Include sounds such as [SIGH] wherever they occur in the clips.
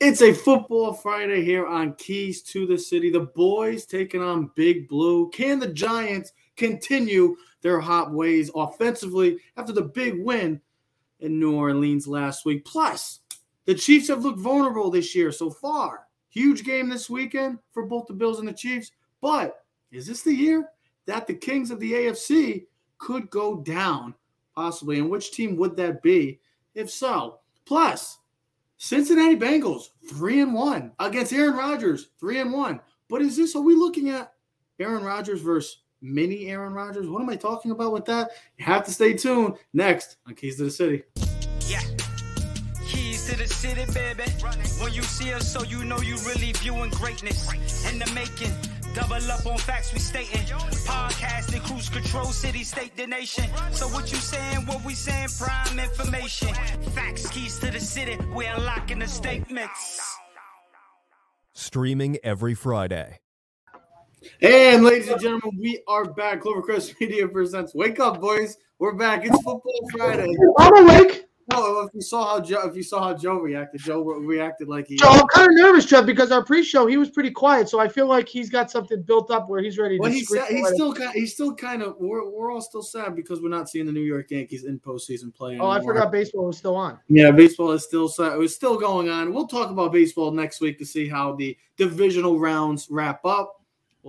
It's a football Friday here on Keys to the City. The boys taking on Big Blue. Can the Giants continue their hot ways offensively after the big win in New Orleans last week? Plus, the Chiefs have looked vulnerable this year so far. Huge game this weekend for both the Bills and the Chiefs. But is this the year that the Kings of the AFC could go down? Possibly. And which team would that be? If so, plus, Cincinnati Bengals, three and one against Aaron Rodgers, three and one. But is this, are we looking at Aaron Rodgers versus mini Aaron Rodgers? What am I talking about with that? You have to stay tuned next on Keys to the City. Yeah. Keys to the city, baby. When you see us, so you know you really viewing greatness in the making. Double up on facts we stating. Podcasting, cruise control, city, state, the nation. So what you saying, what we saying, prime information. Facts, keys to the city, we unlocking the statements. Streaming every Friday. And ladies and gentlemen, we are back. Clovercrest Media presents Wake Up Boys. We're back. It's Football Friday. I'm awake. Oh, if you saw how Joe, if you saw how Joe reacted, Joe reacted like he. So I'm kind of nervous, Jeff, because our pre-show he was pretty quiet, so I feel like he's got something built up where he's ready. Well, to he's sad, he's still kind. He's still kind of. We're, we're all still sad because we're not seeing the New York Yankees in postseason play. Oh, I forgot baseball was still on. Yeah, baseball is still sad. It was still going on. We'll talk about baseball next week to see how the divisional rounds wrap up.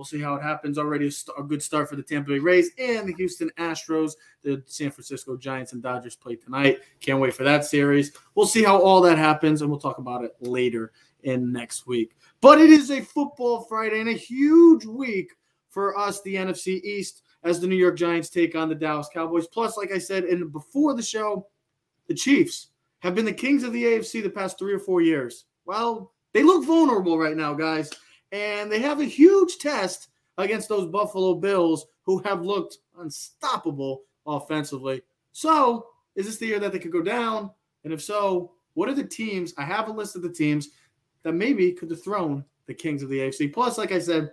We'll see how it happens. Already a, st- a good start for the Tampa Bay Rays and the Houston Astros. The San Francisco Giants and Dodgers play tonight. Can't wait for that series. We'll see how all that happens, and we'll talk about it later in next week. But it is a football Friday and a huge week for us, the NFC East, as the New York Giants take on the Dallas Cowboys. Plus, like I said in before the show, the Chiefs have been the kings of the AFC the past three or four years. Well, they look vulnerable right now, guys and they have a huge test against those Buffalo Bills who have looked unstoppable offensively. So, is this the year that they could go down? And if so, what are the teams? I have a list of the teams that maybe could dethrone the Kings of the AFC. Plus, like I said,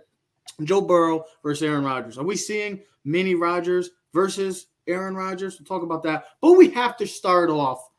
Joe Burrow versus Aaron Rodgers. Are we seeing mini Rodgers versus Aaron Rodgers? We'll talk about that. But we have to start off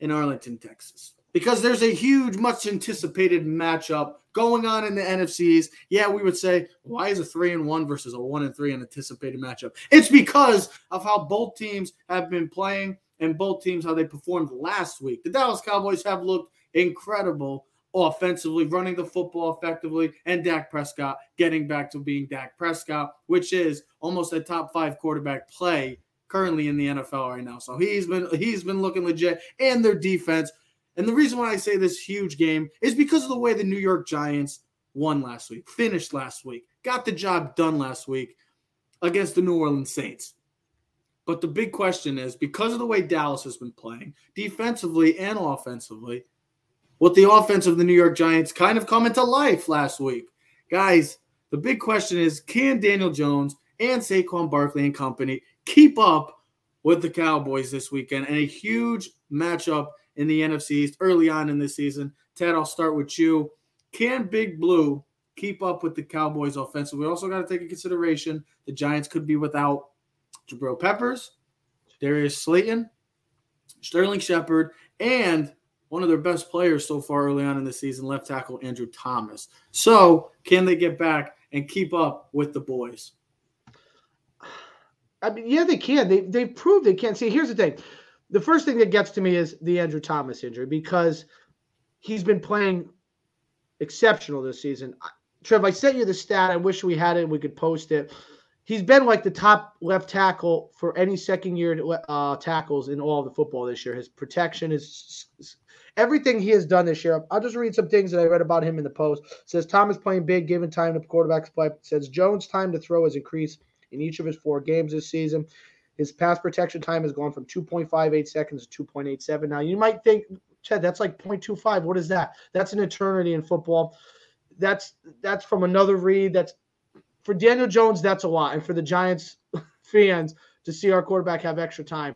in Arlington, Texas because there's a huge, much anticipated matchup going on in the NFCs. Yeah, we would say, why is a three and one versus a one and three an anticipated matchup? It's because of how both teams have been playing and both teams how they performed last week. The Dallas Cowboys have looked incredible offensively, running the football effectively, and Dak Prescott getting back to being Dak Prescott, which is almost a top five quarterback play currently in the NFL right now. So he's been he's been looking legit, and their defense and the reason why I say this huge game is because of the way the New York Giants won last week, finished last week, got the job done last week against the New Orleans Saints. But the big question is because of the way Dallas has been playing, defensively and offensively, what the offense of the New York Giants kind of come into life last week. Guys, the big question is can Daniel Jones and Saquon Barkley and company keep up with the Cowboys this weekend? And a huge matchup in the NFC East early on in this season. Ted, I'll start with you. Can Big Blue keep up with the Cowboys offensively? We also got to take into consideration the Giants could be without Jabril Peppers, Darius Slayton, Sterling Shepard, and one of their best players so far early on in the season, left tackle Andrew Thomas. So, can they get back and keep up with the boys? I mean, yeah, they can. They they proved they can. See, here's the thing: the first thing that gets to me is the Andrew Thomas injury because he's been playing exceptional this season. Trev, I sent you the stat. I wish we had it. We could post it. He's been like the top left tackle for any second year uh, tackles in all of the football this year. His protection is everything he has done this year. I'll just read some things that I read about him in the post. It says Thomas playing big, given time to quarterbacks play. It says Jones' time to throw has increased in each of his four games this season. His pass protection time has gone from 2.58 seconds to 2.87. Now, you might think, Chad, that's like 0.25. What is that? That's an eternity in football. That's that's from another read. That's for Daniel Jones, that's a lot. And for the Giants [LAUGHS] fans to see our quarterback have extra time,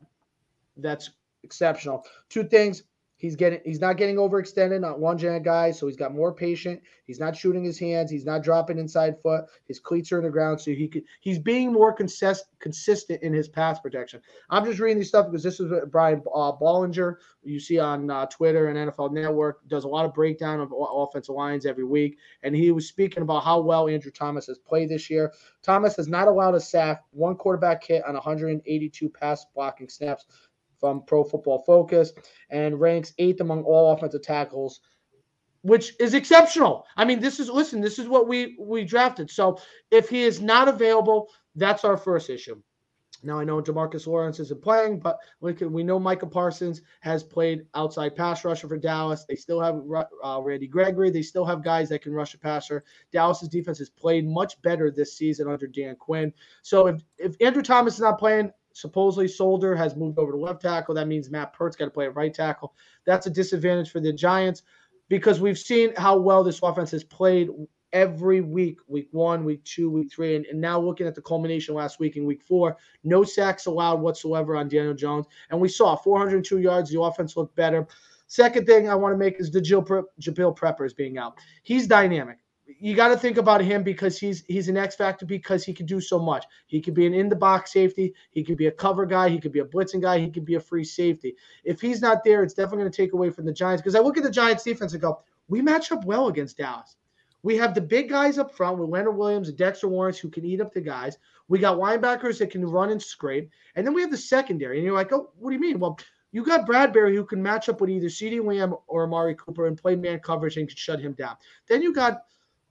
that's exceptional. Two things. He's getting he's not getting overextended, not lunging at guys, so he's got more patient. He's not shooting his hands, he's not dropping inside foot. His cleats are in the ground, so he could he's being more consist, consistent in his pass protection. I'm just reading these stuff because this is what Brian uh, Baldinger you see on uh, Twitter and NFL Network does a lot of breakdown of offensive lines every week, and he was speaking about how well Andrew Thomas has played this year. Thomas has not allowed a sack, one quarterback hit on 182 pass blocking snaps from Pro Football Focus and ranks eighth among all offensive tackles, which is exceptional. I mean, this is listen, this is what we we drafted. So if he is not available, that's our first issue. Now I know DeMarcus Lawrence isn't playing, but we can, we know Micah Parsons has played outside pass rusher for Dallas. They still have uh, Randy Gregory. They still have guys that can rush a passer. Dallas's defense has played much better this season under Dan Quinn. So if if Andrew Thomas is not playing, supposedly Solder has moved over to left tackle. That means Matt Peart's got to play at right tackle. That's a disadvantage for the Giants because we've seen how well this offense has played every week, week one, week two, week three, and, and now looking at the culmination last week in week four, no sacks allowed whatsoever on Daniel Jones. And we saw 402 yards. The offense looked better. Second thing I want to make is the Jill Pre- Jabril Peppers being out. He's dynamic you got to think about him because he's he's an X factor because he can do so much. He could be an in the box safety, he could be a cover guy, he could be a blitzing guy, he could be a free safety. If he's not there, it's definitely going to take away from the Giants because I look at the Giants defense and go, we match up well against Dallas. We have the big guys up front with Leonard Williams and Dexter Lawrence who can eat up the guys. We got linebackers that can run and scrape, and then we have the secondary. And you're like, oh, what do you mean? Well, you got Bradberry who can match up with either CeeDee Lamb or Amari Cooper and play man coverage and can shut him down. Then you got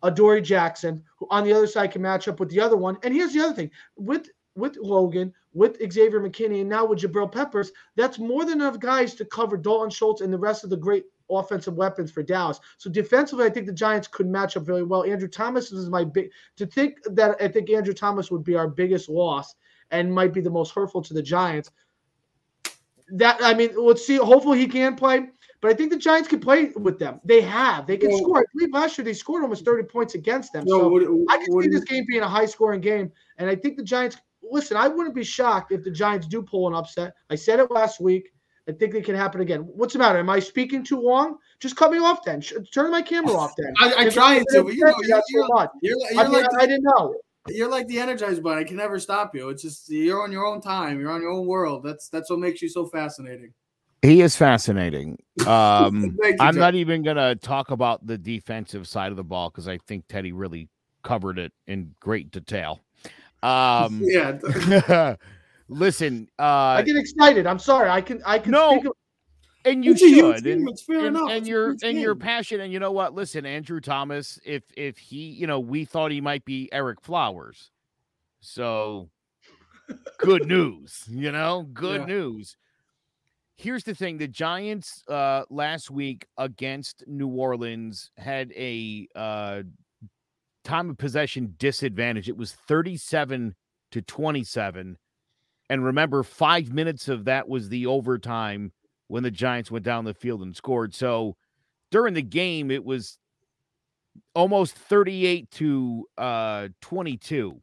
Adoree Jackson, who on the other side can match up with the other one. And here's the other thing with with Logan, with Xavier McKinney, and now with Jabril Peppers, that's more than enough guys to cover Dalton Schultz and the rest of the great offensive weapons for Dallas. So defensively, I think the Giants could match up very well. Andrew Thomas is my big to think that I think Andrew Thomas would be our biggest loss and might be the most hurtful to the Giants. That I mean, let's see. Hopefully, he can play. But I think the Giants can play with them. They have. They can well, score. I believe last year they scored almost 30 points against them. so what, what, I can see this game being a high scoring game. And I think the Giants, listen, I wouldn't be shocked if the Giants do pull an upset. I said it last week. I think it can happen again. What's the matter? Am I speaking too long? Just cut me off then. Turn my camera off then. I, I tried to. You know, you're, you're, you're, you're I, like I, I didn't know. You're like the Energizer Bunny. I can never stop you. It's just you're on your own time. You're on your own world. That's that's what makes you so fascinating. He is fascinating. [LAUGHS] Um, you, I'm not even going to talk about the defensive side of the ball because I think Teddy really covered it in great detail. Um, [LAUGHS] yeah. [LAUGHS] listen, uh, I get excited. I'm sorry. I can. I can. No. Speak and you should, and, and, and you're and you're passionate. And you know what? Listen, Andrew Thomas. If if he, you know, we thought he might be Ereck Flowers, so good news. You know, good yeah. news here's the thing the giants uh last week against new orleans had a uh time of possession disadvantage. It was 37 to 27 and remember 5 minutes of that was the overtime when the giants went down the field and scored. So during the game it was almost 38 to uh 22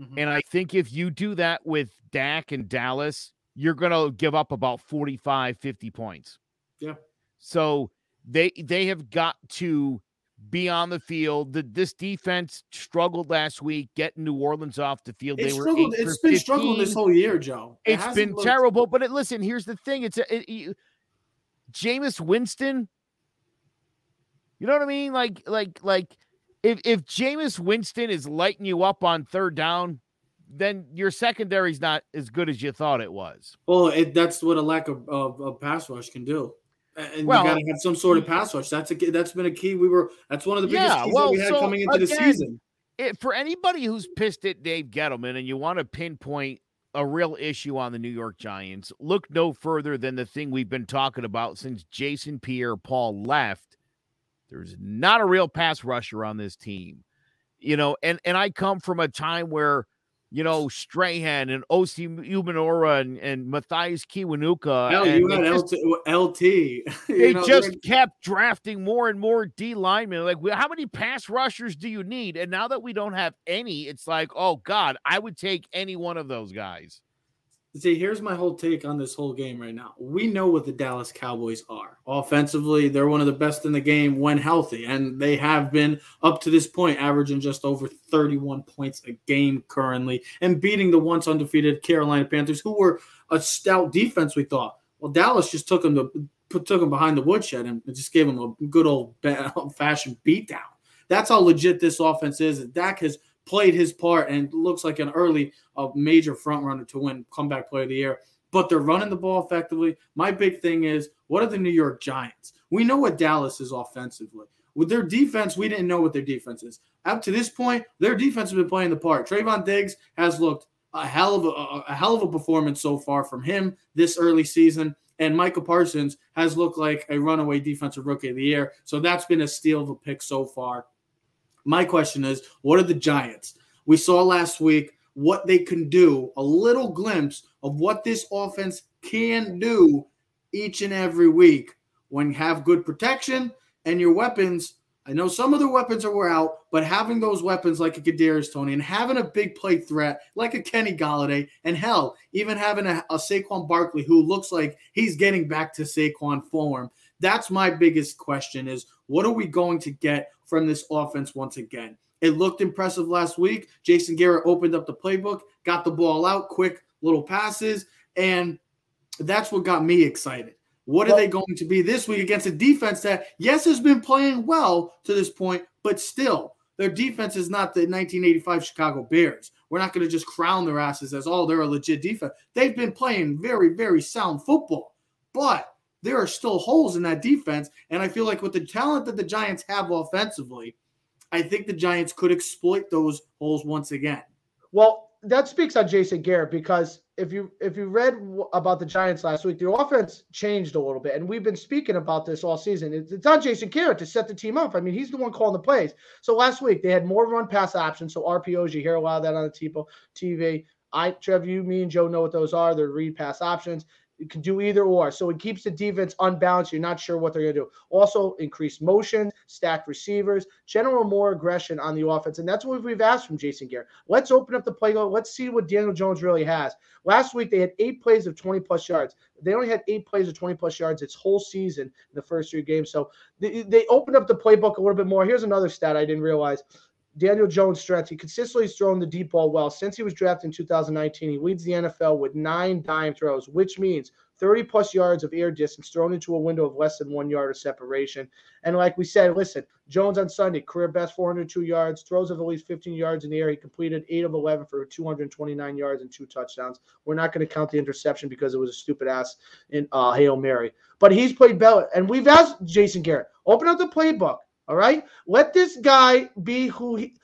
mm-hmm. and i think if you do that with Dak and Dallas you're going to give up about 45 50 points. Yeah. So they they have got to be on the field. The, this defense struggled last week getting New Orleans off the field. It they struggled. were It's been 15. struggling this whole year, Joe. It has been looked... terrible. But it, listen, here's the thing: it's a, it, Jameis Winston. You know what I mean? Like, like, like, if if Jameis Winston is lighting you up on third down, then your secondary's not as good as you thought it was. Well, it, that's what a lack of, of, of pass rush can do. And well, you got to have some sort of pass rush. That's a that's been a key. We were that's one of the biggest yeah, keys well, we had so coming into again, the season. It, for anybody who's pissed at Dave Gettleman and you want to pinpoint a real issue on the New York Giants, look no further than the thing we've been talking about since Jason Pierre-Paul left. There's not a real pass rusher on this team. You know, and and I come from a time where you know, Strahan and Osi Umenyiora and, and Mathias Kiwanuka. Hell, you had just, LT. LT. [LAUGHS] they know, just kept drafting more and more D linemen. Like, how many pass rushers do you need? And now that we don't have any, it's like, oh God, I would take any one of those guys. See, here's my whole take on this whole game right now. We know what the Dallas Cowboys are. Offensively, they're one of the best in the game when healthy, and they have been up to this point averaging just over 31 points a game currently and beating the once undefeated Carolina Panthers, who were a stout defense, we thought. Well, Dallas just took them to took them behind the woodshed and just gave them a good old [LAUGHS] fashioned beatdown. That's how legit this offense is. Dak has – played his part and looks like an early uh, major front runner to win comeback player of the year. But they're running the ball effectively. My big thing is what are the New York Giants? We know what Dallas is offensively. With their defense, we didn't know what their defense is. Up to this point, their defense has been playing the part. Trevon Diggs has looked a hell of a, a hell of a performance so far from him this early season. And Michael Parsons has looked like a runaway defensive rookie of the year. So that's been a steal of a pick so far. My question is, what are the Giants? We saw last week what they can do, a little glimpse of what this offense can do each and every week when you have good protection and your weapons. I know some of the weapons are out, but having those weapons like a Kadarius Toney and having a big play threat like a Kenny Golladay, and hell, even having a, a Saquon Barkley who looks like he's getting back to Saquon form. That's my biggest question: is what are we going to get from this offense once again. It looked impressive last week. Jason Garrett opened up the playbook, got the ball out, quick little passes, and that's what got me excited. What are they going to be this week against a defense that, yes, has been playing well to this point, but still, their defense is not the 1985 Chicago Bears. We're not going to just crown their asses as, oh, they're a legit defense. They've been playing very, very sound football, but there are still holes in that defense. And I feel like with the talent that the Giants have offensively, I think the Giants could exploit those holes once again. Well, that speaks on Jason Garrett because if you if you read about the Giants last week, the offense changed a little bit, and we've been speaking about this all season. It's, on Jason Garrett to set the team up. I mean, he's the one calling the plays. So last week they had more run pass options, so RPOs. You hear a lot of that on the TV. I, Trev, you, me, and Joe know what those are. They're read pass options. You can do either or. So it keeps the defense unbalanced. You're not sure what they're going to do. Also, increase motion, stack receivers, general more aggression on the offense. And that's what we've asked from Jason Garrett. Let's open up the play. Let's see what Daniel Jones really has. Last week, they had eight plays of 20 plus yards. They only had eight plays of 20 plus yards its whole season in the first three games. So they, they opened up the playbook a little bit more. Here's another stat I didn't realize. Daniel Jones' strengths. He consistently has thrown the deep ball well. Since he was drafted in 2019, he leads the NFL with nine dime throws, which means 30 plus yards of air distance thrown into a window of less than one yard of separation. And like we said, listen, Jones on Sunday, career best 402 yards, throws of at least 15 yards in the air. He completed 8 of 11 for 229 yards and two touchdowns. We're not going to count the interception because it was a stupid ass in uh, Hail Mary. But he's played better. And we've asked Jason Garrett, open up the playbook. All right. Let this guy be who he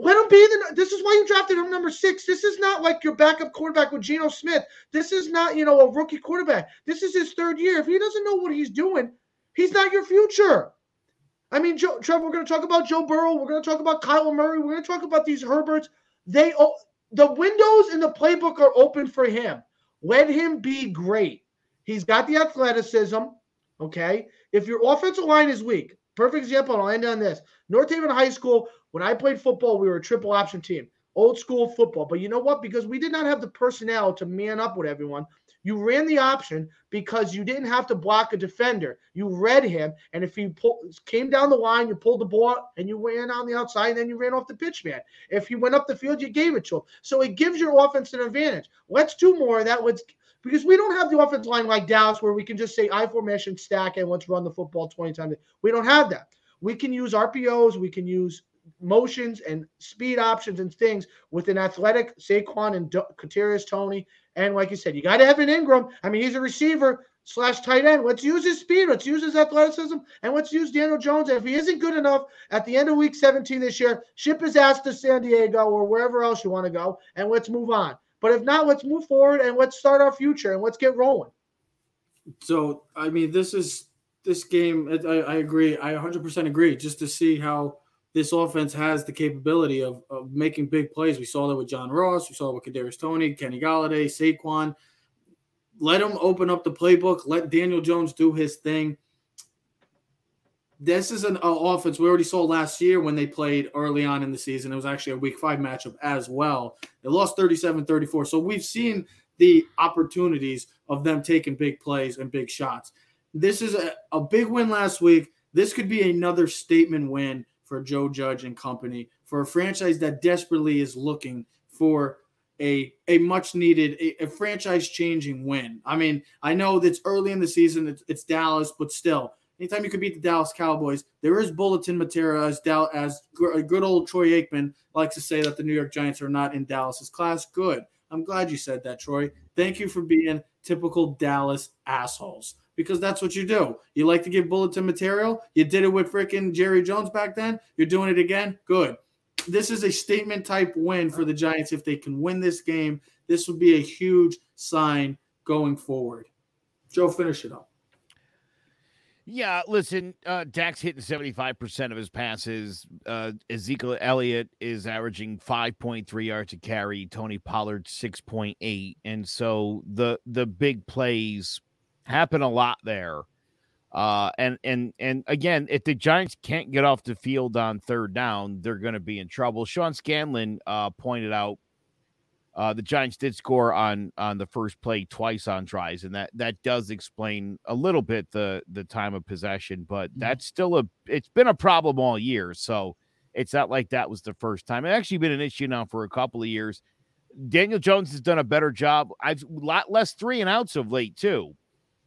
let him be the this is why you drafted him number six. This is not like your backup quarterback with Geno Smith. This is not, you know, a rookie quarterback. This is his third year. If he doesn't know what he's doing, he's not your future. I mean, Joe, Trevor, we're going to talk about Joe Burrow. We're going to talk about Kyler Murray. We're going to talk about these Herberts. They the windows in the playbook are open for him. Let him be great. He's got the athleticism. Okay. If your offensive line is weak, Perfect example, and I'll end on this. North Haven High School, when I played football, we were a triple option team, old school football. But you know what? Because we did not have the personnel to man up with everyone, you ran the option because you didn't have to block a defender. You read him, and if he pull, came down the line, you pulled the ball and you ran on the outside, and then you ran off the pitch man. If he went up the field, you gave it to him. So it gives your offense an advantage. Let's do more of that. Let's because we don't have the offense line like Dallas where we can just say I formation, stack, and let's run the football 20 times. We don't have that. We can use RPOs, we can use motions and speed options and things with an athletic Saquon and Kadarius Toney. And like you said, you got to Evan Engram. I mean, he's a receiver slash tight end. Let's use his speed. Let's use his athleticism. And let's use Daniel Jones. And if he isn't good enough at the end of week 17 this year, ship his ass to San Diego or wherever else you want to go. And let's move on. But if not, let's move forward and let's start our future and let's get rolling. So, I mean, this is this game. I, I agree. I 100% agree. Just to see how this offense has the capability of, of making big plays. We saw that with John Ross. We saw it with Kadarius Toney, Kenny Golladay, Saquon. Let them open up the playbook. Let Daniel Jones do his thing this is an uh, offense we already saw last year when they played early on in the season. It was actually a week five matchup as well. They lost 37 34. So we've seen the opportunities of them taking big plays and big shots. This is a, a big win last week. This could be another statement win for Joe Judge and company for a franchise that desperately is looking for a a much needed a, a franchise changing win. I mean, I know that's early in the season. It's, it's, Dallas, but still, anytime you could beat the Dallas Cowboys, there is bulletin material as Dal as good old Troy Aikman likes to say that the New York Giants are not in Dallas's class. Good. I'm glad you said that, Troy. Thank you for being typical Dallas assholes because that's what you do. You like to give bulletin material. You did it with freaking Jerry Jones back then. You're doing it again. Good this is a statement type win for the Giants. If they can win this game, this would be a huge sign going forward. Joe, finish it up. Yeah, listen, uh, Dak's hitting 75% of his passes. Uh, Ezekiel Elliott is averaging 5.3 yards to carry. Tony Pollard 6.8. And so the the big plays happen a lot there. Uh, and and and again, if the Giants can't get off the field on third down, they're going to be in trouble. Sean Scanlon uh, pointed out uh, the Giants did score on on the first play twice on drives, and that that does explain a little bit the the time of possession. But mm-hmm. that's still a it's been a problem all year, so it's not like that was the first time. It's actually been an issue now for a couple of years. Daniel Jones has done a better job. I've a lot less three and outs of late too.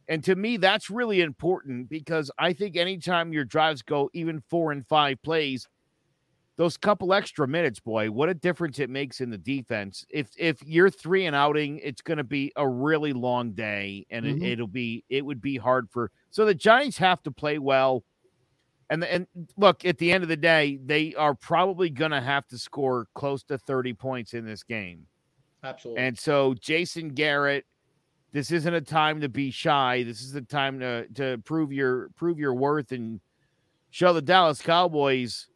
And to me, that's really important because I think anytime your drives go even four and five plays, those couple extra minutes, boy, what a difference it makes in the defense. If if you're three and outing, it's going to be a really long day, and mm-hmm. it, will be it would be hard for. So the Giants have to play well, and and look at the end of the day, they are probably going to have to score close to thirty points in this game. Absolutely. And so Jason Garrett this isn't a time to be shy. This is a time to to prove your prove your worth and show the Dallas Cowboys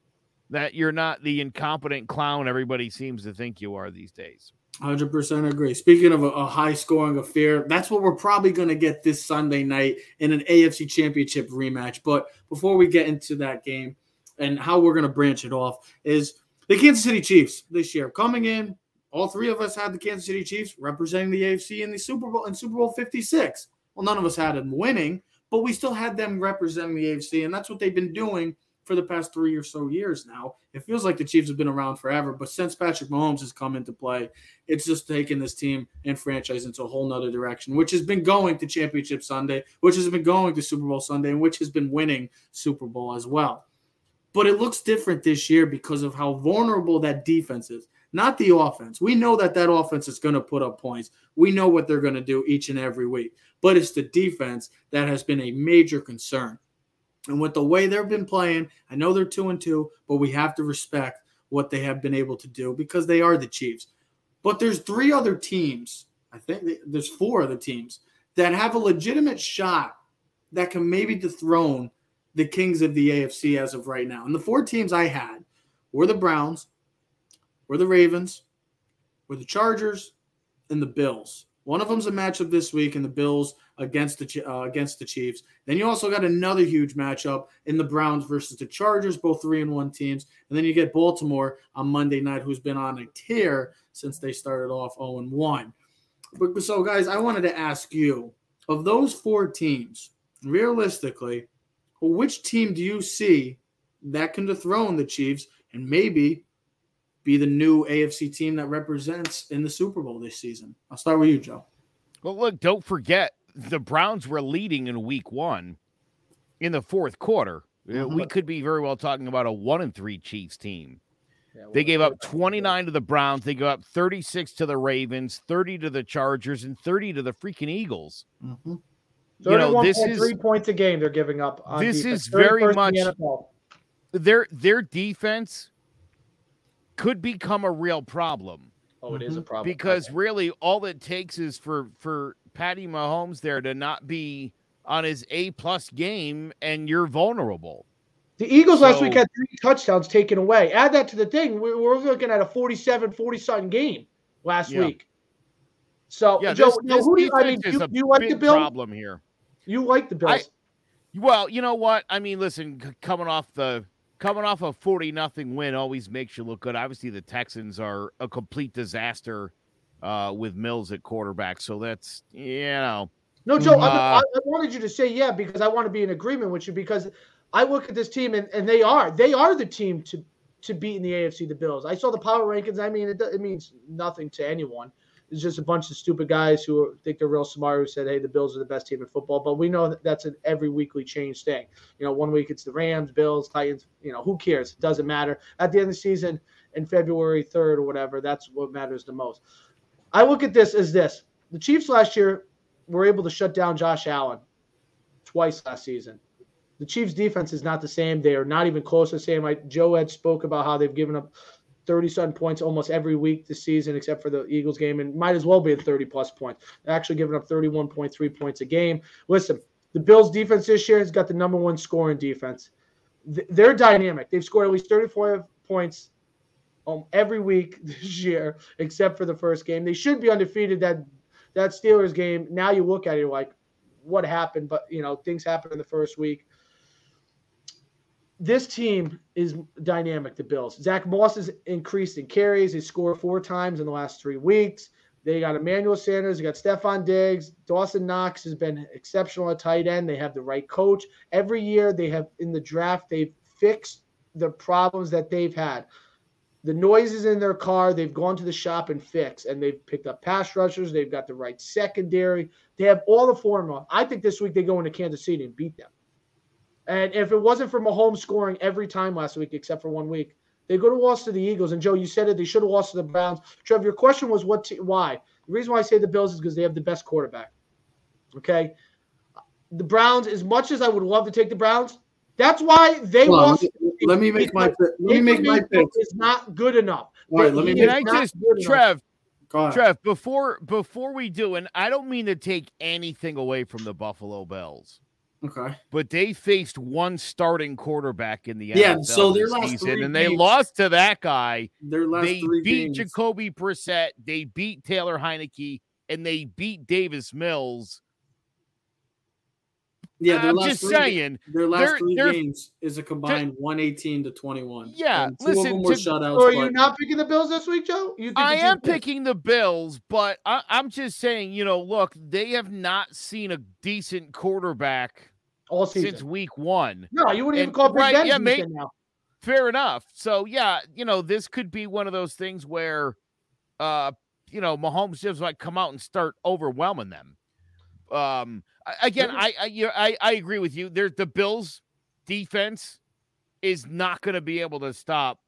that you're not the incompetent clown everybody seems to think you are these days. 100% agree. Speaking of a, a high scoring affair, that's what we're probably going to get this Sunday night in an AFC championship rematch. But before we get into that game and how we're going to branch it off, is the Kansas City Chiefs this year coming in all three of us had the Kansas City Chiefs representing the AFC in the Super Bowl in Super Bowl 56. Well, none of us had them winning, but we still had them representing the AFC, and that's what they've been doing for the past three or so years now. It feels like the Chiefs have been around forever, but since Patrick Mahomes has come into play, it's just taken this team and franchise into a whole nother direction, which has been going to Championship Sunday, which has been going to Super Bowl Sunday, and which has been winning Super Bowl as well. But it looks different this year because of how vulnerable that defense is not the offense. We know that that offense is going to put up points. We know what they're going to do each and every week, but it's the defense that has been a major concern. And with the way they've been playing, I know they're two and two, but we have to respect what they have been able to do because they are the Chiefs. But there's three other teams. I think there's four other teams that have a legitimate shot that can maybe dethrone the kings of the AFC as of right now. And the four teams I had were the Browns, were the Ravens, were the Chargers, and the Bills. One of them's a matchup this week, in the Bills against the uh, against the Chiefs. Then you also got another huge matchup in the Browns versus the Chargers, both three and one teams. And then you get Baltimore on Monday night, who's been on a tear since they started off 0 and 1. But so, guys, I wanted to ask you of those four teams, realistically, which team do you see that can dethrone the Chiefs and maybe be the new AFC team that represents in the Super Bowl this season. I'll start with you, Joe. Well, look, don't forget the Browns were leading in week one in the fourth quarter. Mm-hmm. We could be very well talking about a one and three Chiefs team. Yeah, they gave up 29 to the Browns. They go up 36 to the Ravens, 30 to the Chargers, and 30 to the freaking Eagles. Mm-hmm. You know, this is three points a game they're giving up. this defense. is very much their their defense could become a real problem. Oh, it mm-hmm. is a mm-hmm. problem because really all it takes is for for Patty Mahomes there to not be on his A plus game, and you're vulnerable. The Eagles so, last week had three touchdowns taken away. Add that to the thing. We're, we're looking at a 47 40 something game last yeah. week. So, yeah, Joe, this, who do you, I mean, you, you like the Bills? problem here. You like the Bills? I, well, you know what? I mean, listen, coming off the coming off a 40 nothing win always makes you look good. Obviously, the Texans are a complete disaster uh, with Mills at quarterback. So that's you know. No, Joe, uh, I, I, wanted you to say yeah because I want to be in agreement with you because I look at this team and, and they are they are the team to to beat in the AFC the Bills. I saw the power rankings. I mean, it, it means nothing to anyone. It's just a bunch of stupid guys who think they're real smart who said, "Hey, the Bills are the best team in football." But we know that that's an every weekly change thing. You know, one week it's the Rams, Bills, Titans. You know, who cares? It doesn't matter. At the end of the season, in February third or whatever, that's what matters the most. I look at this as this: the Chiefs last year were able to shut down Josh Allen twice last season. The Chiefs' defense is not the same. They are not even close to the same. Like Joe Ed spoke about how they've given up 30 something points almost every week this season, except for the Eagles game, and might as well be at 30 plus points. Actually giving up 31.3 points a game. Listen, the Bills' defense this year has got the number one scoring defense. They're dynamic. They've scored at least 34 points um, every week [LAUGHS] this year, except for the first game. They should be undefeated. That that Steelers game. Now you look at it, like, what happened? But you know, things happened in the first week this team is dynamic, the Bills. Zack Moss has increased in carries. He scored four times in the last three weeks. They got Emmanuel Sanders. They got Stefon Diggs. Dawson Knox has been exceptional at tight end. They have the right coach. Every year they have in the draft, they've fixed the problems that they've had. The noises in their car, they've gone to the shop and fixed, and they've picked up pass rushers. They've got the right secondary. They have all the formula. I think this week they go into Kansas City and beat them. And if it wasn't for Mahomes scoring every time last week, except for one week, they go to loss to the Eagles. And Joe, you said it; they should have lost to the Browns. Trev, your question was what? T- why? The reason why I say the Bills is because they have the best quarterback. Okay, the Browns. As much as I would love to take the Browns, that's why they well, lost. Let me make my let me make my pick. Is not good enough. All right, let me. Can I just Trev? Trev, before before we do, and I don't mean to take anything away from the Buffalo Bills. Okay. But they faced one starting quarterback in the yeah, NFL so their last season, and they lost to that guy. Their last they three beat games. Jacoby Brissett, they beat Taylor Heinicke, and they beat Davis Mills. Yeah, I'm just three, saying. Their last they're, 3 they're, games is a combined 118 to 21. Yeah, two listen. Of them were to, shutouts, so are you not picking the Bills this week, Joe? You I am picking the Bills, but I, I'm just saying. You know, look, they have not seen a decent quarterback all season since week one. No, you wouldn't and, even call Big right, Ben yeah, may, now. Fair enough. So yeah, you know, this could be one of those things where, uh, you know, Mahomes just like come out and start overwhelming them. Um, again, I I you know, I, I agree with you. There, the Bills' defense is not going to be able to stop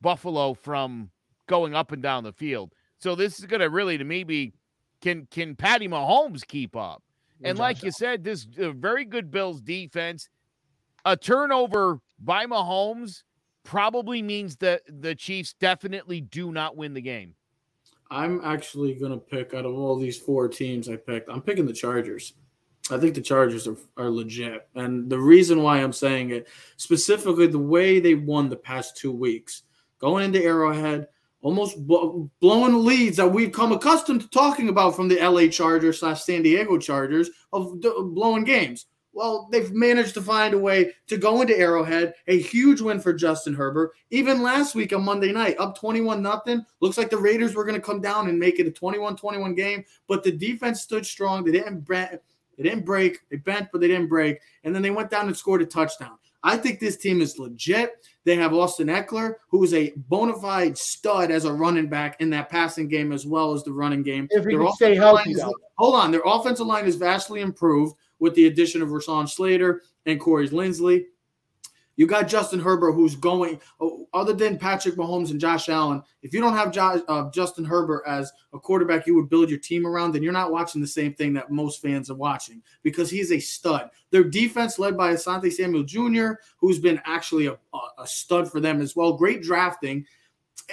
Buffalo from going up and down the field. So this is going to really, to me, be can can Patty Mahomes keep up? And like you said, this uh, very good Bills defense, a turnover by Mahomes probably means that the Chiefs definitely do not win the game. I'm actually to pick out of all these four teams I picked, I'm picking the Chargers. I think the Chargers are, are legit. And the reason why I'm saying it, specifically the way they won the past two weeks, going into Arrowhead, almost blowing leads that we've come accustomed to talking about from the LA Chargers slash San Diego Chargers of blowing games. Well, they've managed to find a way to go into Arrowhead, a huge win for Justin Herbert. Even last week on Monday night, up 21 nothing. Looks like the Raiders were going to come down and make it a 21-21 game, but the defense stood strong. They didn't they didn't break. They bent, but they didn't break. And then they went down and scored a touchdown. I think this team is legit. They have Austin Ekeler, who is a bona fide stud as a running back in that passing game as well as the running game. If he can stay healthy, is, hold on. Their offensive line is vastly improved with the addition of Rashawn Slater and Corey Linsley. You got Justin Herbert, who's going, oh, other than Patrick Mahomes and Josh Allen. If you don't have Josh, uh, Justin Herbert as a quarterback you would build your team around, then you're not watching the same thing that most fans are watching because he's a stud. Their defense, led by Asante Samuel Jr., who's been actually a, a stud for them as well. Great drafting.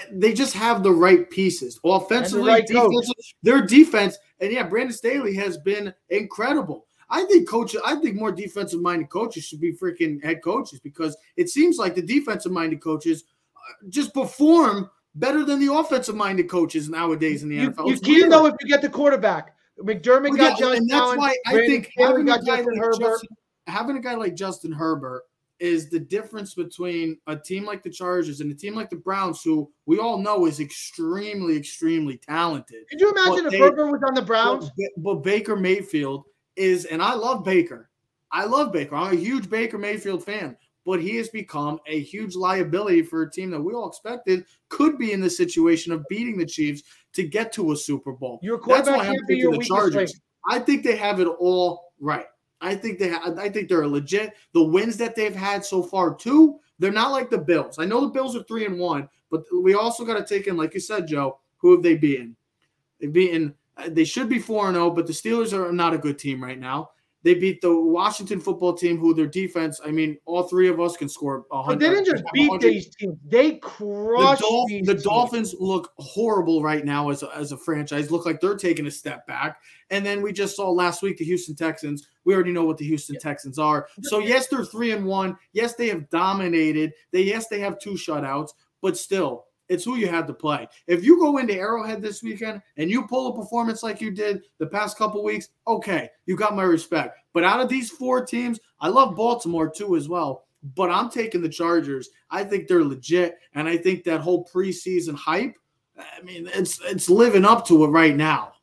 They just have the right pieces. Offensively, the right defense, their defense, and yeah, Brandon Staley has been incredible. I think coaches, I think more defensive minded coaches should be freaking head coaches because it seems like the defensive minded coaches uh, just perform better than the offensive minded coaches nowadays in the you, NFL. You can't know if you get the quarterback. McDermott well, got yeah, Josh and that's Allen, why I think having a guy like Justin, having a guy like Justin Herbert is the difference between a team like the Chargers and a team like the Browns, who we all know is extremely, extremely talented. Could you imagine but if Herbert was on the Browns? But, but Baker Mayfield is, and I love Baker. I love Baker. I'm a huge Baker Mayfield fan, but he has become a huge liability for a team that we all expected could be in the situation of beating the Chiefs to get to a Super Bowl. Your quarterback can't be your the Chargers. I think they have it all right. I think they ha- I think they're legit. The wins that they've had so far too, they're not like the Bills. I know the Bills are 3 and 1, but we also got to take in like you said, Joe, who have they beaten? They've beaten they should be 4 and 0, but the Steelers are not a good team right now. They beat the Washington football team, who their defense, I mean, all three of us can score 100. But they didn't just beat these teams, they crushed the, the Dolphins look horrible right now as a, as a franchise, look like they're taking a step back. And then we just saw last week the Houston Texans. We already know what the Houston yeah. Texans are. So, yes, they're three and one. Yes, they have dominated. They Yes, they have two shutouts, but still, it's who you had to play. If you go into Arrowhead this weekend and you pull a performance like you did the past couple weeks, okay, you got my respect. But out of these four teams, I love Baltimore too as well. But I'm taking the Chargers. I think they're legit, and I think that whole preseason hype. I mean, it's it's living up to it right now.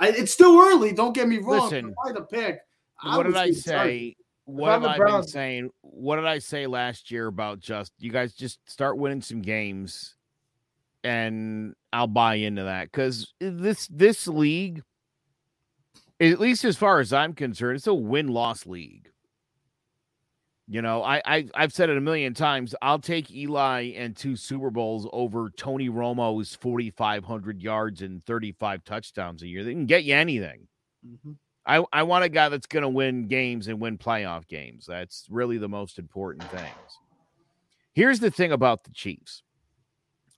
I, it's still early. Don't get me wrong. Listen, by the pick. What did I say? What have I been saying? What did I say last year about just you guys just start winning some games, and I'll buy into that because this this league, at least as far as I'm concerned, it's a win loss league. You know, I, I I've said it a million times. I'll take Eli and two Super Bowls over Tony Romo's 4,500 yards and 35 touchdowns a year. They can get you anything. Mm-hmm. I, I want a guy that's going to win games and win playoff games. That's really the most important things. Here's the thing about the Chiefs.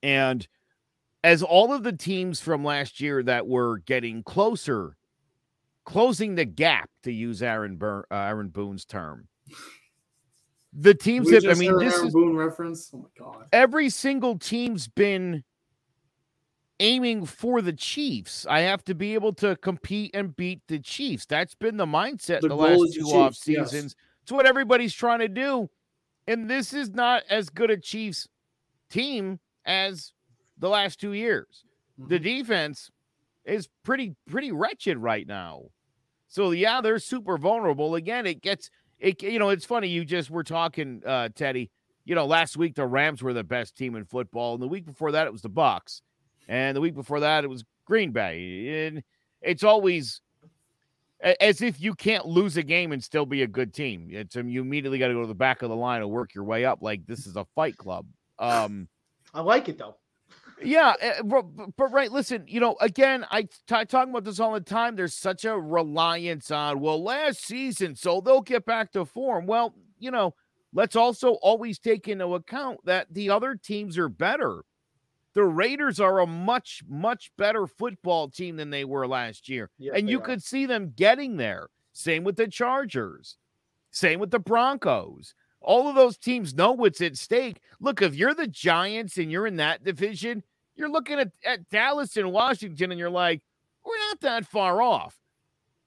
And as all of the teams from last year that were getting closer, closing the gap, to use Aaron, Bur- uh, Aaron Boone's term, the teams that I mean, this Aaron is Boone reference. Oh my god! Every single team's been aiming for the Chiefs. I have to be able to compete and beat the Chiefs. That's been the mindset the, the last two off seasons. Yes. It's what everybody's trying to do. And this is not as good a Chiefs team as the last two years. Mm-hmm. The defense is pretty pretty wretched right now. So yeah, they're super vulnerable. Again, it gets it you know, it's funny you just were talking uh Teddy, you know, last week the Rams were the best team in football and the week before that it was the Bucs and the week before that it was Green Bay. And it's always as if you can't lose a game and still be a good team. It's um, you immediately got to go to the back of the line and work your way up. Like this is a fight club. Um, I like it though. yeah, eh, but, but, right. Listen, you know, again, I t- talk about this all the time. There's such a reliance on well, last season, so they'll get back to form. Well, you know, let's also always take into account that the other teams are better the Raiders are a much, much better football team than they were last year. Yes, and you are. could see them getting there. Same with the Chargers. Same with the Broncos. All of those teams know what's at stake. Look, if you're the Giants and you're in that division, you're looking at, at Dallas and Washington and you're like, we're not that far off.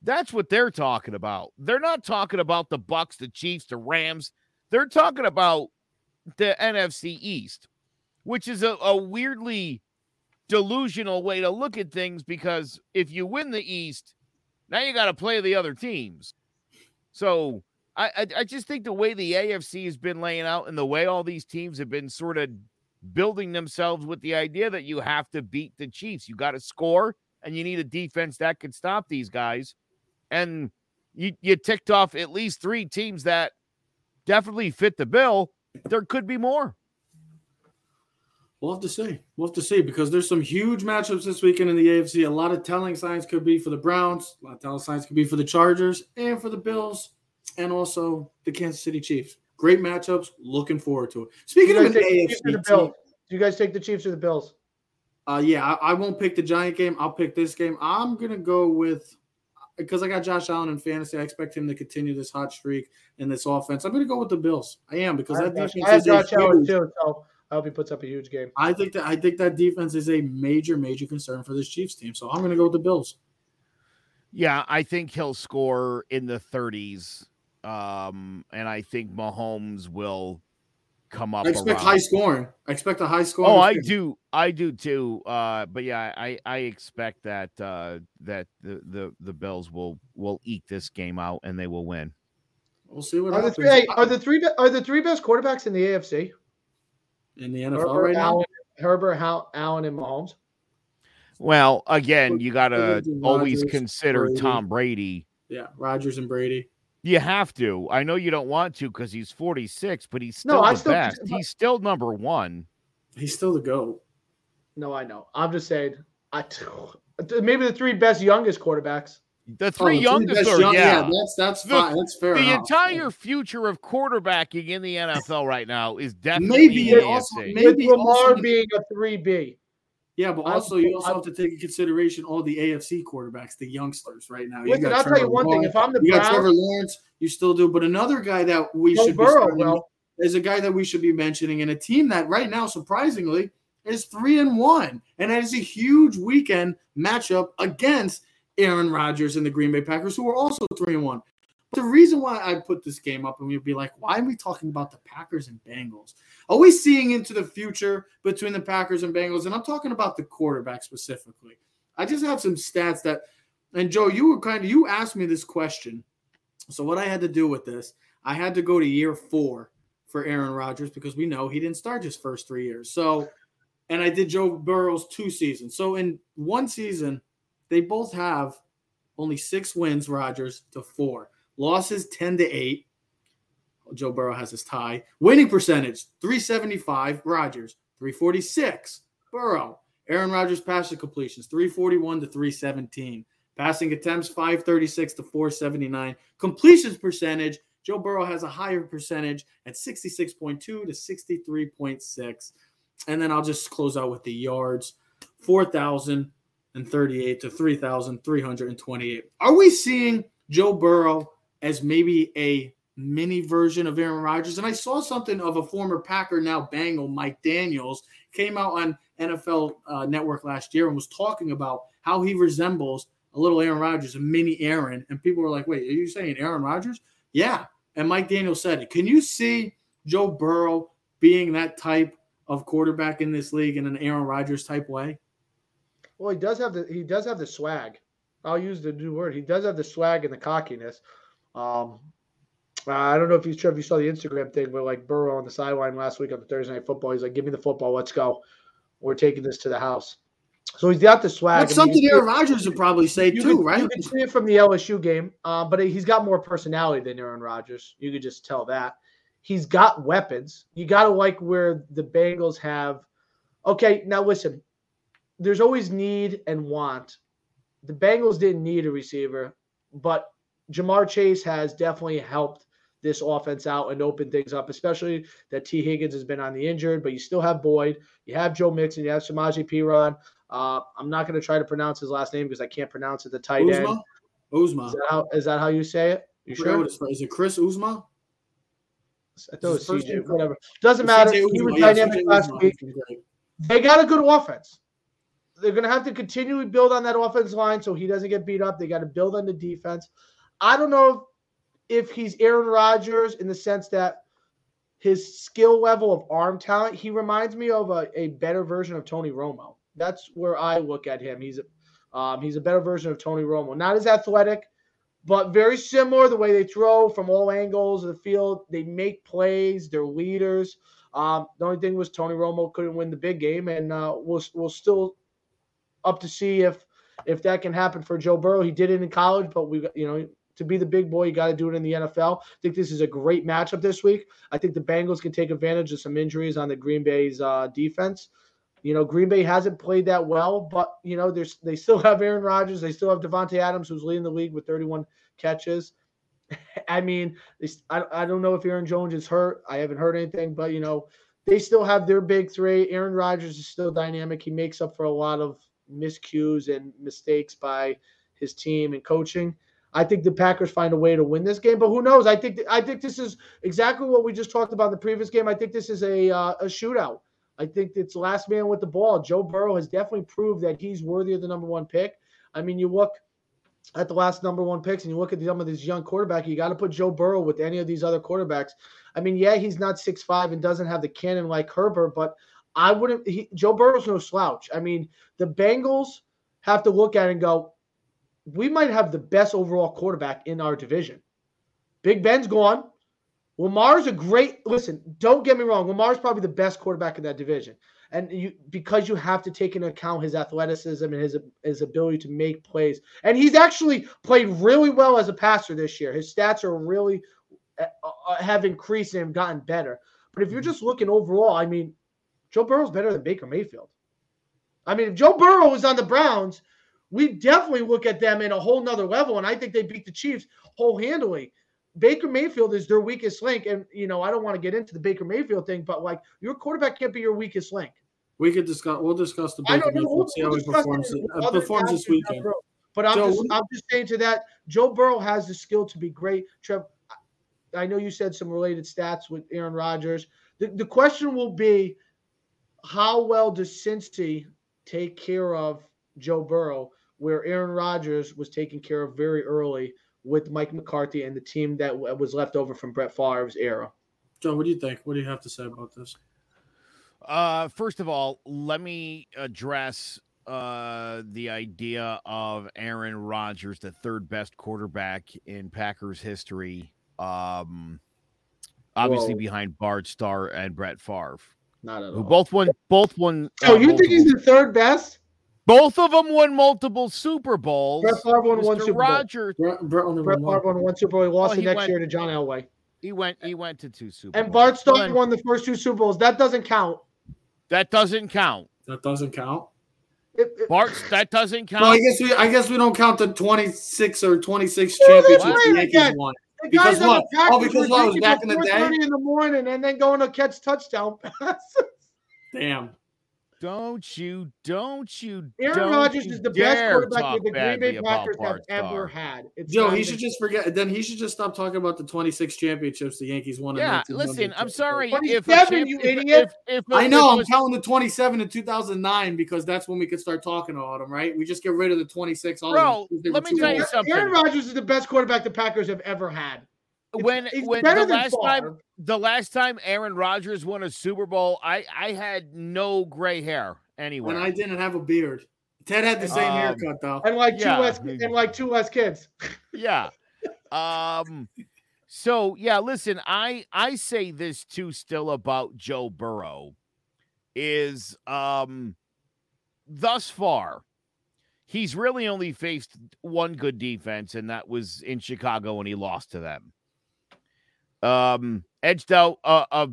That's what they're talking about. They're not talking about the Bucs, the Chiefs, the Rams. They're talking about the NFC East which is a, a weirdly delusional way to look at things because if you win the East, now you got to play the other teams. So I, I, I just think the way the AFC has been laying out and the way all these teams have been sort of building themselves with the idea that you have to beat the Chiefs. You got to score and you need a defense that can stop these guys. And you, you ticked off at least three teams that definitely fit the bill. There could be more. We'll have to see. We'll have to see because there's some huge matchups this weekend in the AFC. A lot of telling signs could be for the Browns. A lot of telling signs could be for the Chargers and for the Bills, and also the Kansas City Chiefs. Great matchups. Looking forward to it. Speaking of an AFC, team, do you guys take the Chiefs or the Bills? Uh, yeah, I, I, won't pick the Giant game. I'll pick this game. I'm gonna go with because I got Josh Allen in fantasy. I expect him to continue this hot streak in this offense. I'm gonna go with the Bills. I am because I that defense I have Josh Allen too. So I hope he puts up a huge game. I think that I think that defense is a major, major concern for this Chiefs team. So I'm going to go with the Bills. Yeah, I think he'll score in the 30s. Um, and I think Mahomes will come up. I expect around. high scoring. I expect a high score. Oh, I do. I do too. Uh, but yeah, I, I expect that uh, that the, the the Bills will will eke this game out and they will win. We'll see what are happens. The three, are the three are the three best quarterbacks in the AFC? In the NFL Herbert, right Allen, now? Herbert, Allen, and Mahomes. Well, again, you got to always consider Brady. Tom Brady. Yeah, Rodgers and Brady. You have to. I know you don't want to because he's 46, but he's still no, the I still, best. He's still number one. He's still the GOAT. No, I know. I'm just saying. I [LAUGHS] maybe the three best youngest quarterbacks. The three oh, youngest are young, yeah. yeah. That's that's fine. That's fair. The enough. entire future of quarterbacking in the NFL right now is definitely maybe also, maybe With Lamar also, being a three B. Yeah, but also you also have to take in consideration all the AFC quarterbacks, the youngsters right now. You Listen, I'll Trevor tell you one Lamar, thing: if I'm the you Browns, got Trevor Lawrence, you still do. But another guy that we should Burrow, be well. is a guy that we should be mentioning, and a team that right now, surprisingly, is three and one, and that is a huge weekend matchup against Aaron Rodgers and the Green Bay Packers, who are also three and one. The reason why I put this game up and we'd be like, why are we talking about the Packers and Bengals? Are we seeing into the future between the Packers and Bengals? And I'm talking about the quarterback specifically. I just have some stats that, and Joe, you were kind of, you asked me this question. So what I had to do with this, I had to go to year four for Aaron Rodgers because we know he didn't start his first three years. So, and I did Joe Burrow's two seasons. So in one season, they both have only six wins, Rodgers to four. Losses 10 to 8. Joe Burrow has his tie. Winning percentage 375. Rodgers 346. Burrow. Aaron Rodgers passing completions 341 to 317. Passing attempts 536 to 479. Completions percentage Joe Burrow has a higher percentage at 66.2 to 63.6. And then I'll just close out with the yards 4,038 to 3,328. Are we seeing Joe Burrow as maybe a mini version of Aaron Rodgers. And I saw something of a former Packer, now Bengal, Mike Daniels, came out on NFL uh, Network last year and was talking about how he resembles a little Aaron Rodgers, a mini Aaron. And people were like, wait, are you saying Aaron Rodgers? Yeah. And Mike Daniels said. Can you see Joe Burrow being that type of quarterback in this league in an Aaron Rodgers type way? Well, he does have the he does have the swag. I'll use the new word. He does have the swag and the cockiness. Um, I don't know if you sure if you saw the Instagram thing where like Burrow on the sideline last week on the Thursday night football. He's like, "Give me the football, let's go. We're taking this to the house." So he's got the swag. That's something Aaron Rodgers would probably say too, right? You can see it from the LSU game, uh, but he's got more personality than Aaron Rodgers. You could just tell that. He's got weapons. You got to like where the Bengals have. Okay, now listen. There's always need and want. The Bengals didn't need a receiver, but Ja'Marr Chase has definitely helped this offense out and open things up, especially that Tee Higgins has been on the injured, but you still have Boyd, you have Joe Mixon, you have Samaje Perine. Uh, I'm not going to try to pronounce his last name because I can't pronounce it. The tight Uzma? end. Uzma. Is that, how, is that how you say it? You sure? Is it Chris Uzma? I thought it was CJ. Whatever. Doesn't matter. He was dynamic last week. They got a good offense. They're going to have to continually build on that offense line so he doesn't get beat up. They got to build on the defense. I don't know if he's Aaron Rodgers in the sense that his skill level of arm talent, he reminds me of a, a better version of Tony Romo. That's where I look at him. He's um, he's a better version of Tony Romo. Not as athletic, but very similar. The way they throw from all angles of the field, they make plays. They're leaders. Um, the only thing was Tony Romo couldn't win the big game, and uh, we'll we'll still up to see if if that can happen for Joe Burrow. He did it in college, but we you know to be the big boy, you got to do it in the NFL. I think this is a great matchup this week. I think the Bengals can take advantage of some injuries on the Green Bay's uh, defense. You know, Green Bay hasn't played that well, but you know, there's they still have Aaron Rodgers, they still have Davante Adams, who's leading the league with 31 catches. [LAUGHS] I mean, I, I don't know if Aaron Jones is hurt. I haven't heard anything, but you know, they still have their big three. Aaron Rodgers is still dynamic. He makes up for a lot of miscues and mistakes by his team and coaching. I think the Packers find a way to win this game, but who knows? I think I think this is exactly what we just talked about in the previous game. I think this is a uh, a shootout. I think it's last man with the ball. Joe Burrow has definitely proved that he's worthy of the number one pick. I mean, you look at the last number one picks, and you look at some of these young quarterback, you got to put Joe Burrow with any of these other quarterbacks. I mean, yeah, he's not six five and doesn't have the cannon like Herbert, but I wouldn't. He, Joe Burrow's no slouch. I mean, the Bengals have to look at it and go, we might have the best overall quarterback in our division. Big Ben's gone. Lamar's a great listen. Don't get me wrong. Lamar's probably the best quarterback in that division, and you because you have to take into account his athleticism and his his ability to make plays. And he's actually played really well as a passer this year. His stats are really uh, uh have increased and gotten better. But if you're just looking overall, I mean, Joe Burrow's better than Baker Mayfield. I mean, if Joe Burrow was on the Browns, we definitely look at them in a whole nother level. And I think they beat the Chiefs whole handily. Baker Mayfield is their weakest link. And, you know, I don't want to get into the Baker Mayfield thing, but like your quarterback can't be your weakest link. We could discuss, we'll discuss the Baker Mayfield, we'll, see how he performs, uh, performs this weekend. But I'm, just, I'm just saying to that, Joe Burrow has the skill to be great. Trev, I know you said some related stats with Aaron Rodgers. The, the question will be how well does Cincy take care of Joe Burrow, where Aaron Rodgers was taken care of very early with Mike McCarthy and the team that was left over from Brett Favre's era. John, what do you think? What do you have to say about this? Uh, first of all, let me address uh, the idea of Aaron Rodgers, the third best quarterback in Packers history. Um, obviously Whoa. behind Bart Starr and Brett Favre. Not at all. Both won both won. Oh, uh, you think he's the third best? Both of them won multiple Super Bowls. Brett Favre won Mr. one Super Rodgers, Bowl. Brett, Brett, Brett Favre won one Super Bowl. He lost oh, he the next went, year to John Elway. He went. He went to two Super. And Bart Starr won the first two Super Bowls. That doesn't count. That doesn't count. That doesn't count. Bart, that doesn't count. Well, I guess we. I guess we don't count the twenty-six or twenty-six championships the Yankees won. The because what? Oh, because what was back in the day. In the morning, and then going to catch touchdown passes. Damn. Don't you, don't you, Aaron Rodgers is the best quarterback the Green Bay Packers have ever had. It's Joe, he should just forget. Then he should just stop talking about the 26 championships the Yankees won. Yeah, listen, I'm sorry. If, champ- you idiot. If, if, I know, I'm telling the 27 in 2009 because that's when we could start talking about them, right? We just get rid of the 26. All Bro, let me tell you something. Aaron Rodgers is the best quarterback the Packers have ever had when when the last time the last time Aaron Rodgers won a Super Bowl, I I had no gray hair anyway. When I didn't have a beard. Ted had the same um, haircut though. And like two less and like two less kids. [LAUGHS] yeah. Um so yeah, listen, I I say this too still about Joe Burrow is um thus far he's really only faced one good defense and that was in Chicago when he lost to them um, edged out a, a,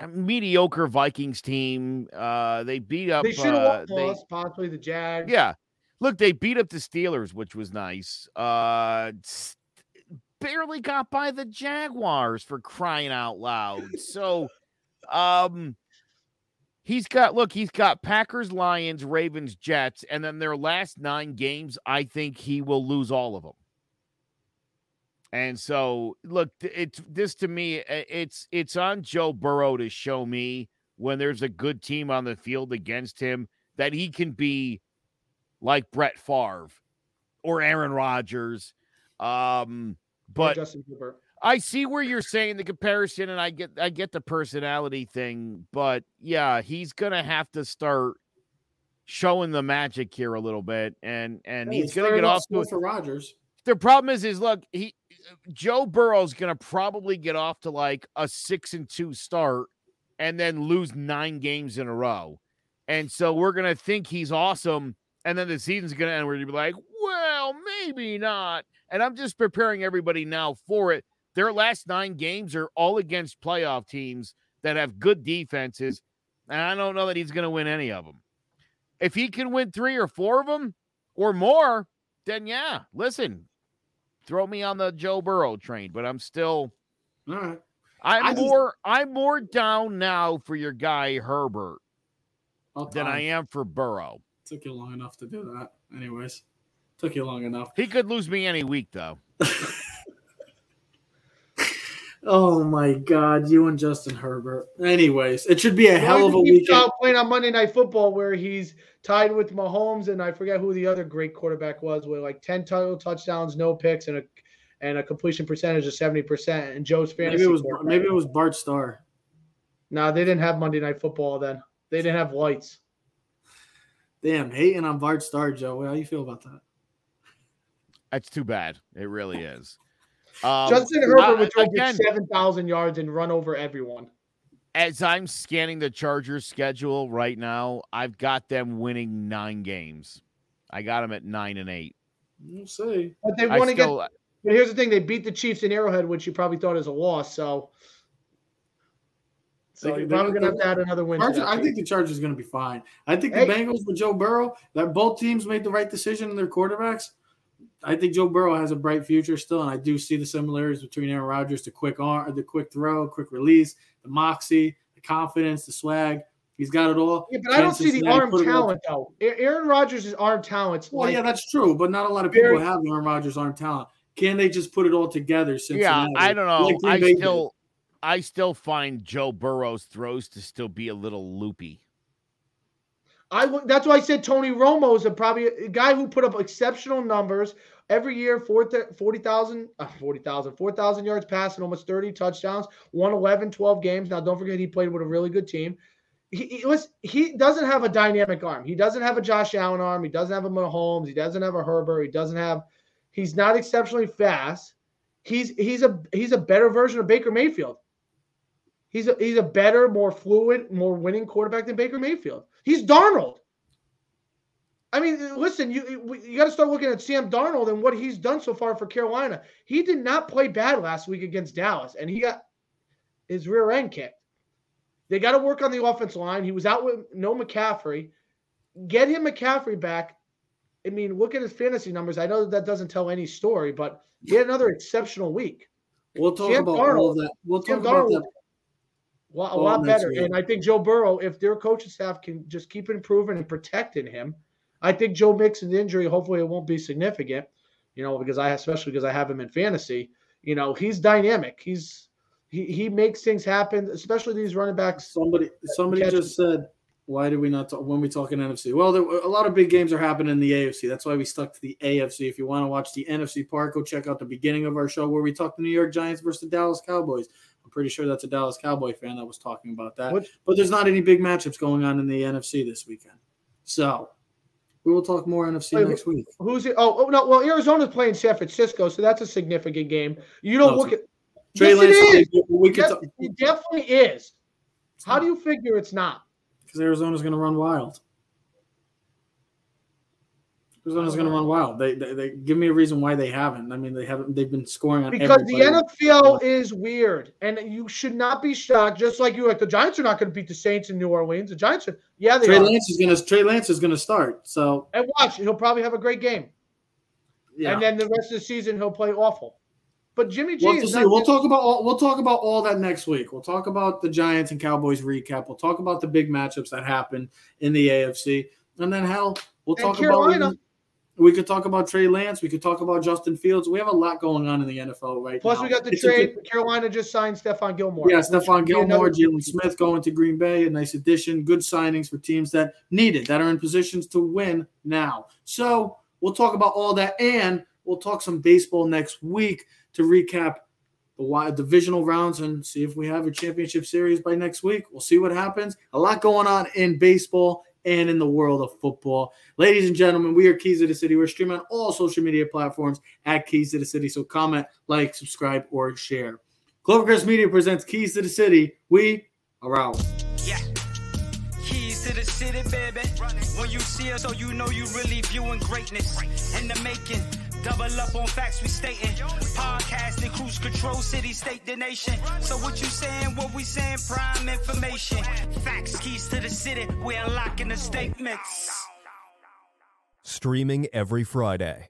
a, mediocre Vikings team. Uh, they beat up. They should have uh, lost possibly the Jags. Yeah, look, they beat up the Steelers, which was nice. Uh, barely got by the Jaguars for crying out loud. So, um. He's got look, he's got Packers, Lions, Ravens, Jets, and then their last nine games, I think he will lose all of them. And so, look, it's this to me. It's it's on Joe Burrow to show me when there's a good team on the field against him that he can be like Brett Favre or Aaron Rodgers. Um, but I see where you're saying the comparison, and I get I get the personality thing. But yeah, he's gonna have to start showing the magic here a little bit, and and hey, he's gonna get off to for Rodgers. The problem is, is look, he Joe Burrow's to probably get off to like a six and two start and then lose nine games in a row. And so we're to think he's awesome. And then the season's to end. Going to be like, well, maybe not. And I'm just preparing everybody now for it. Their last nine games are all against playoff teams that have good defenses. And I don't know that he's to win any of them. If he can win three or four of them or more, then yeah, listen, throw me on the Joe Burrow train, but I'm still. All right. I'm I more just, I'm more down now for your guy Herbert than I am for Burrow. Took you long enough to do that. Anyways, took you long enough. He could lose me any week though. [LAUGHS] Oh my God, you and Justin Herbert. Anyways, it should be a hell of a weekend. Playing on Monday Night Football, where he's tied with Mahomes, and I forget who the other great quarterback was, with like ten total touchdowns, no picks, and a and a completion percentage of seventy percent. And Joe's fantasy. Maybe it was maybe it was Bart Starr. No, they didn't have Monday Night Football then. They didn't have lights. Damn, hating on Bart Starr, Joe. How you feel about that? That's too bad. It really is. Um, Justin Herbert would throw again, seven thousand yards and run over everyone. As I'm scanning the Chargers schedule right now, I've got them winning nine games. I got them at nine and eight. We'll see. But they want to get. But here's the thing: they beat the Chiefs in Arrowhead, which you probably thought is a loss. So, so they, you're probably going to have to add another win. Chargers, I think the Chargers are going to be fine. I think hey. the Bengals with Joe Burrow, that both teams made the right decision in their quarterbacks. I think Joe Burrow has a bright future still, and I do see the similarities between Aaron Rodgers, the quick arm, the quick throw, quick release, the moxie, the confidence, the swag. He's got it all. Yeah, but I don't see the arm talent though. Aaron Rodgers' arm talent. Well, like, yeah, that's true, but not a lot of people have Aaron Rodgers' arm talent. Can they just put it all together? Yeah, I don't know. Like I still. I still find Joe Burrow's throws to still be a little loopy. I that's why I said Tony Romo is a probably a guy who put up exceptional numbers every year 40,000 uh, 40,000 4,000 yards passing almost 30 touchdowns won 11 12 games. Now don't forget he played with a really good team. He, he was he doesn't have a dynamic arm. He doesn't have a Josh Allen arm. He doesn't have a Mahomes. He doesn't have a Herbert. He doesn't have he's not exceptionally fast. He's he's a he's a better version of Baker Mayfield. He's a, he's a better, more fluid, more winning quarterback than Baker Mayfield. He's Darnold. I mean, listen, you you got to start looking at Sam Darnold and what he's done so far for Carolina. He did not play bad last week against Dallas, and he got his rear end kicked. They got to work on the offensive line. He was out with no McCaffrey. Get him McCaffrey back. I mean, look at his fantasy numbers. I know that, that doesn't tell any story, but he had another exceptional week. We'll talk Sam about Darnold, all that. We'll talk Sam about Darnold, that a lot, a lot better. And I think Joe Burrow, if their coaching staff can just keep improving and protecting him, I think Joe Mixon's injury, hopefully it won't be significant, you know, because I especially because I have him in fantasy. You know, he's dynamic. He's he he makes things happen, especially these running backs. Somebody somebody just said, why do we not talk when we talk in NFC? Well, there, a lot of big games are happening in the AFC. That's why we stuck to the AFC. If you want to watch the NFC part, go check out the beginning of our show where we talked the New York Giants versus the Dallas Cowboys. I'm pretty sure that's a Dallas Cowboy fan that was talking about that. What? But there's not any big matchups going on in the NFC this weekend. So we will talk more NFC Wait, next week. Who's it? Oh, oh, no. Well, Arizona's playing San Francisco, so that's a significant game. You don't oh, look at Trey yes, Lance. It, is. We yes, talk- it definitely is. How do you figure it's not? Because Arizona's going to run wild. Arizona's going to run wild. They, they, they give me a reason why they haven't. I mean, they haven't. They've been scoring on because the NFL is weird, and you should not be shocked. Just like you, like the Giants are not going to beat the Saints in New Orleans. The Giants are, yeah, they Trey are. Lance is going to Trey Lance is going to start. So and watch, he'll probably have a great game. Yeah, and then the rest of the season he'll play awful. But Jimmy G. We'll, we'll talk about all, we'll talk about all that next week. We'll talk about the Giants and Cowboys recap. We'll talk about the big matchups that happen in the AFC, and then hell, we'll talk Carolina. about we could talk about Trey Lance. We could talk about Justin Fields. We have a lot going on in the NFL right Plus, now. Plus, we got the it's trade. Good, Carolina just signed Stephon Gilmore. Yeah, Stephon Gilmore, Jaylon Smith going to Green Bay. A nice addition. Good signings for teams that need it, that are in positions to win now. So we'll talk about all that, and we'll talk some baseball next week to recap the divisional rounds and see if we have a championship series by next week. We'll see what happens. A lot going on in baseball and in the world of football. Ladies and gentlemen, we are Keys to the City. We're streaming on all social media platforms at Keys to the City. So comment, like, subscribe, or share. Clovercrest Media presents Keys to the City. We are out. Yeah. Keys to the city, baby. When you see us, so you know you really viewing greatness in the making. Double up on facts we stating. Podcasting, cruise control, city, state, the nation. So what you saying, what we saying, prime information. Facts, keys to the city, we unlocking the statements. Streaming every Friday.